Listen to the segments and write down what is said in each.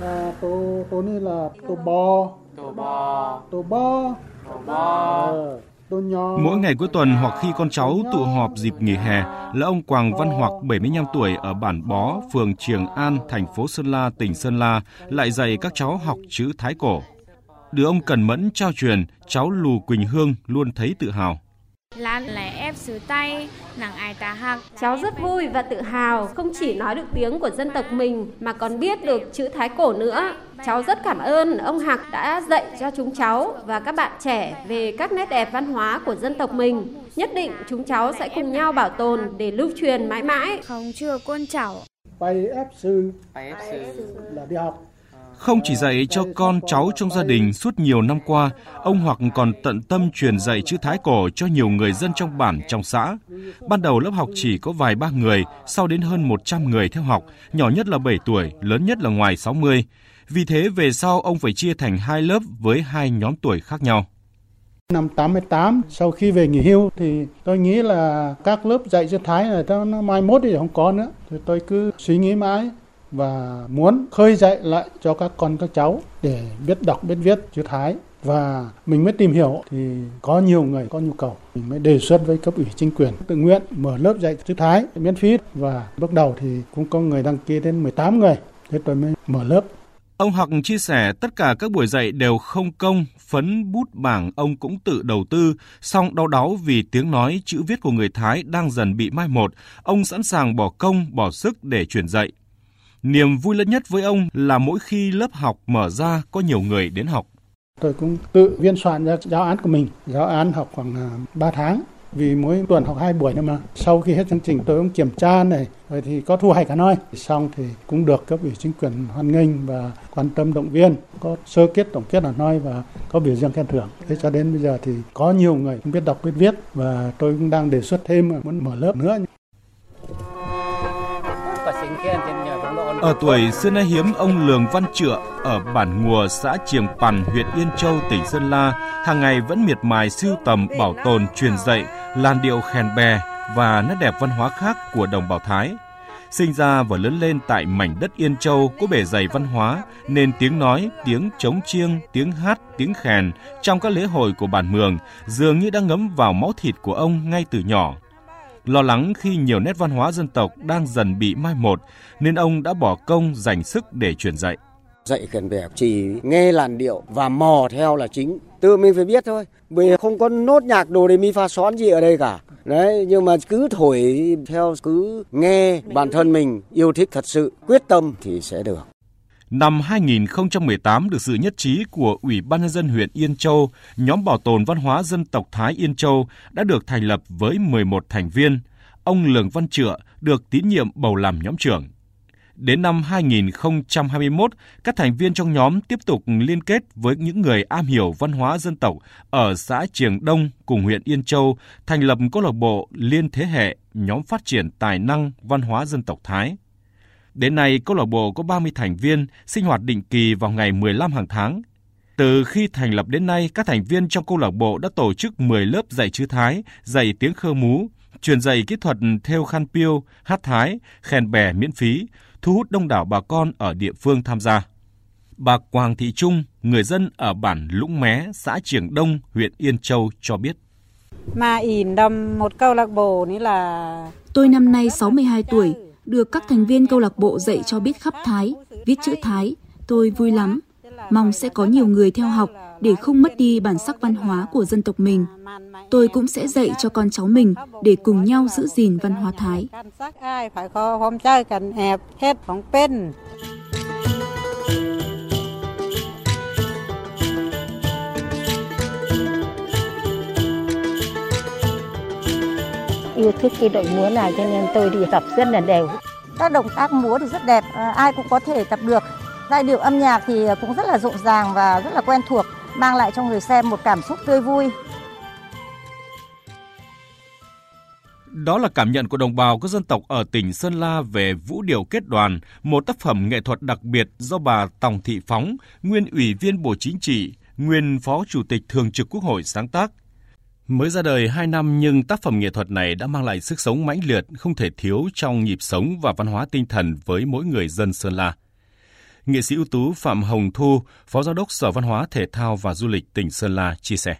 À, tô tô này là tô bò, Tô bò, tô bò, tô bò. ờ. Mỗi ngày cuối tuần hoặc khi con cháu tụ họp dịp nghỉ hè là ông Quảng Văn Hoặc 75 tuổi ở bản Bó, phường Triềng An, thành phố Sơn La, tỉnh Sơn La lại dạy các cháu học chữ Thái cổ. Được ông Cần Mẫn trao truyền, cháu Lù Quỳnh Hương luôn thấy tự hào. Là ép xứ tay, nàng ai ta hạc. Cháu rất vui và tự hào không chỉ nói được tiếng của dân tộc mình mà còn biết được chữ Thái cổ nữa. Cháu rất cảm ơn ông Hạc đã dạy cho chúng cháu và các bạn trẻ về các nét đẹp văn hóa của dân tộc mình. Nhất định chúng cháu sẽ cùng nhau bảo tồn để lưu truyền mãi mãi. Không chưa con cháu. Bay ép sư Bài ép sư. là đi học. Không chỉ dạy cho con cháu trong gia đình suốt nhiều năm qua, ông Hoặc còn tận tâm truyền dạy chữ Thái cổ cho nhiều người dân trong bản, trong xã. Ban đầu lớp học chỉ có vài ba người, sau đến hơn 100 người theo học, nhỏ nhất là 7 tuổi, lớn nhất là ngoài 60. Vì thế về sau ông phải chia thành hai lớp với hai nhóm tuổi khác nhau. Năm 88, sau khi về nghỉ hưu thì tôi nghĩ là các lớp dạy chữ Thái này nó, nó mai mốt thì không có nữa. Thì tôi cứ suy nghĩ mãi và muốn khơi dậy lại cho các con các cháu để biết đọc biết viết chữ Thái. Và mình mới tìm hiểu thì có nhiều người có nhu cầu. Mình mới đề xuất với cấp ủy chính quyền tự nguyện mở lớp dạy chữ Thái miễn phí. Và bước đầu thì cũng có người đăng ký đến 18 người. Thế tôi mới mở lớp. Ông Học chia sẻ tất cả các buổi dạy đều không công, phấn bút bảng. Ông cũng tự đầu tư, song đau đáu vì tiếng nói chữ viết của người Thái đang dần bị mai một, ông sẵn sàng bỏ công, bỏ sức để truyền dạy. Niềm vui lớn nhất với ông là mỗi khi lớp học mở ra, có nhiều người đến học. tôi cũng tự biên soạn ra giáo án của mình. Giáo án học khoảng à, 3 tháng. Vì mỗi tuần học hai buổi nữa mà. Sau khi hết chương trình, tôi cũng kiểm tra này. Rồi thì có thu hoạch cả nói? Xong thì cũng được cấp ủy chính quyền hoan nghênh và quan tâm động viên. Có sơ kết, tổng kết là nói và có biểu dương khen thưởng. Thế cho đến bây giờ thì có nhiều người cũng biết đọc, biết viết. Và tôi cũng đang đề xuất thêm à, muốn mở lớp nữa. Ở tuổi xưa nay hiếm, ông Lường Văn Trựa ở bản Ngùa, xã Triềng Pằn, huyện Yên Châu, tỉnh Sơn La, hàng ngày vẫn miệt mài sưu tầm, bảo tồn, truyền dạy, làn điệu khen bè và nét đẹp văn hóa khác của đồng bào Thái. Sinh ra và lớn lên tại mảnh đất Yên Châu có bề dày văn hóa, nên tiếng nói, tiếng trống chiêng, tiếng hát, tiếng khèn trong các lễ hội của bản Mường dường như đã ngấm vào máu thịt của ông ngay từ nhỏ. Lo lắng khi nhiều nét văn hóa dân tộc đang dần bị mai một, nên ông đã bỏ công dành sức để truyền dạy. dạy cần bè chỉ nghe làn điệu và mò theo là chính. Tự mình phải biết thôi. Vì không có nốt nhạc đồ để mi pha xón gì ở đây cả. Đấy nhưng mà cứ thổi theo cứ nghe bản thân mình yêu thích thật sự quyết tâm thì sẽ được. Năm 2018 được sự nhất trí của Ủy ban nhân dân huyện Yên Châu, nhóm bảo tồn văn hóa dân tộc Thái Yên Châu đã được thành lập với 11 thành viên. Ông Lường Văn Trựa được tín nhiệm bầu làm nhóm trưởng. Đến năm 2021, các thành viên trong nhóm tiếp tục liên kết với những người am hiểu văn hóa dân tộc ở xã Triềng Đông cùng huyện Yên Châu, thành lập câu lạc bộ liên thế hệ, nhóm phát triển tài năng văn hóa dân tộc Thái. Đến nay, câu lạc bộ có 30 thành viên, sinh hoạt định kỳ vào ngày 15 hàng tháng. Từ khi thành lập đến nay, các thành viên trong câu lạc bộ đã tổ chức 10 lớp dạy chữ Thái, dạy tiếng khơ mú, truyền dạy kỹ thuật theo khăn piêu, hát Thái, khen bè miễn phí, thu hút đông đảo bà con ở địa phương tham gia. Bà Quang Thị Trung, người dân ở bản Lũng Mé, xã Triềng Đông, huyện Yên Châu cho biết. mà ỉn đầm một câu lạc bộ นี่ là Tôi năm nay 62 tuổi, được các thành viên câu lạc bộ dạy cho biết khắp Thái, viết chữ Thái. Tôi vui lắm. Mong sẽ có nhiều người theo học để không mất đi bản sắc văn hóa của dân tộc mình. Tôi cũng sẽ dạy cho con cháu mình để cùng nhau giữ gìn văn hóa Thái. Yêu thích cái đội múa này cho nên tôi đi tập rất là đều. Các động tác múa thì rất đẹp, à, ai cũng có thể tập được. Giai điệu âm nhạc thì cũng rất là rộn ràng và rất là quen thuộc, mang lại cho người xem một cảm xúc tươi vui. Đó là cảm nhận của đồng bào các dân tộc ở tỉnh Sơn La về Vũ điệu kết đoàn, một tác phẩm nghệ thuật đặc biệt do bà Tòng Thị Phóng, nguyên ủy viên Bộ Chính trị, nguyên Phó Chủ tịch Thường trực Quốc hội sáng tác. Mới ra đời 2 năm nhưng tác phẩm nghệ thuật này đã mang lại sức sống mãnh liệt không thể thiếu trong nhịp sống và văn hóa tinh thần với mỗi người dân Sơn La. Nghệ sĩ ưu tú Phạm Hồng Thu, Phó Giám đốc Sở Văn hóa Thể thao và Du lịch tỉnh Sơn La chia sẻ.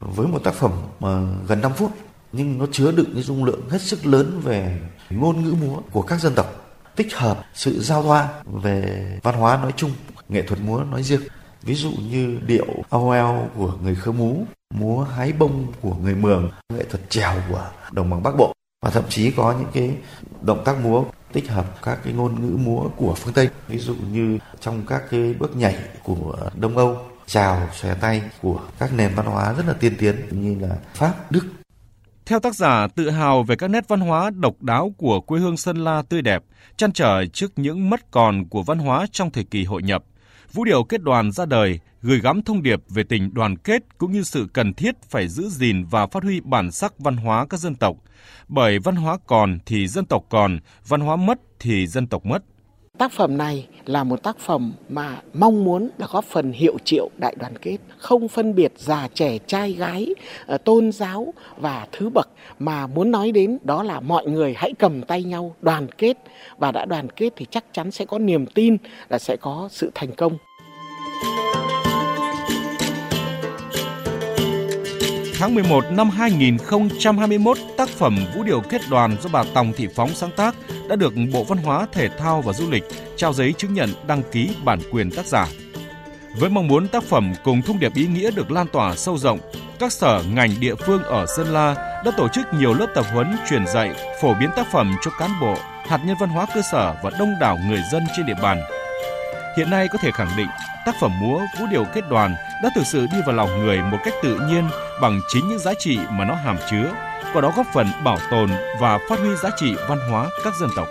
Với một tác phẩm mà gần 5 phút nhưng nó chứa đựng cái dung lượng hết sức lớn về ngôn ngữ múa của các dân tộc, tích hợp sự giao thoa về văn hóa nói chung, nghệ thuật múa nói riêng. Ví dụ như điệu AOL của người Khơ Mú, múa hái bông của người Mường, nghệ thuật trèo của đồng bằng Bắc Bộ và thậm chí có những cái động tác múa tích hợp các cái ngôn ngữ múa của phương Tây ví dụ như trong các cái bước nhảy của Đông Âu chào xòe tay của các nền văn hóa rất là tiên tiến như là Pháp, Đức. Theo tác giả, tự hào về các nét văn hóa độc đáo của quê hương Sơn La tươi đẹp, chăn trở trước những mất còn của văn hóa trong thời kỳ hội nhập. Vũ điệu kết đoàn ra đời, gửi gắm thông điệp về tình đoàn kết cũng như sự cần thiết phải giữ gìn và phát huy bản sắc văn hóa các dân tộc. Bởi văn hóa còn thì dân tộc còn, văn hóa mất thì dân tộc mất. Tác phẩm này là một tác phẩm mà mong muốn là góp phần hiệu triệu đại đoàn kết, không phân biệt già trẻ trai gái, ờ, tôn giáo và thứ bậc mà muốn nói đến đó là mọi người hãy cầm tay nhau đoàn kết và đã đoàn kết thì chắc chắn sẽ có niềm tin là sẽ có sự thành công. Tháng 11 năm 2021, tác phẩm Vũ điệu kết đoàn do bà Tòng Thị Phóng sáng tác đã được Bộ Văn hóa, Thể thao và Du lịch trao giấy chứng nhận đăng ký bản quyền tác giả. Với mong muốn tác phẩm cùng thông điệp ý nghĩa được lan tỏa sâu rộng, các sở ngành địa phương ở Sơn La đã tổ chức nhiều lớp tập huấn truyền dạy, phổ biến tác phẩm cho cán bộ, hạt nhân văn hóa cơ sở và đông đảo người dân trên địa bàn. Hiện nay có thể khẳng định tác phẩm múa Vũ điệu kết đoàn đã thực sự đi vào lòng người một cách tự nhiên bằng chính những giá trị mà nó hàm chứa, qua đó góp phần bảo tồn và phát huy giá trị văn hóa các dân tộc.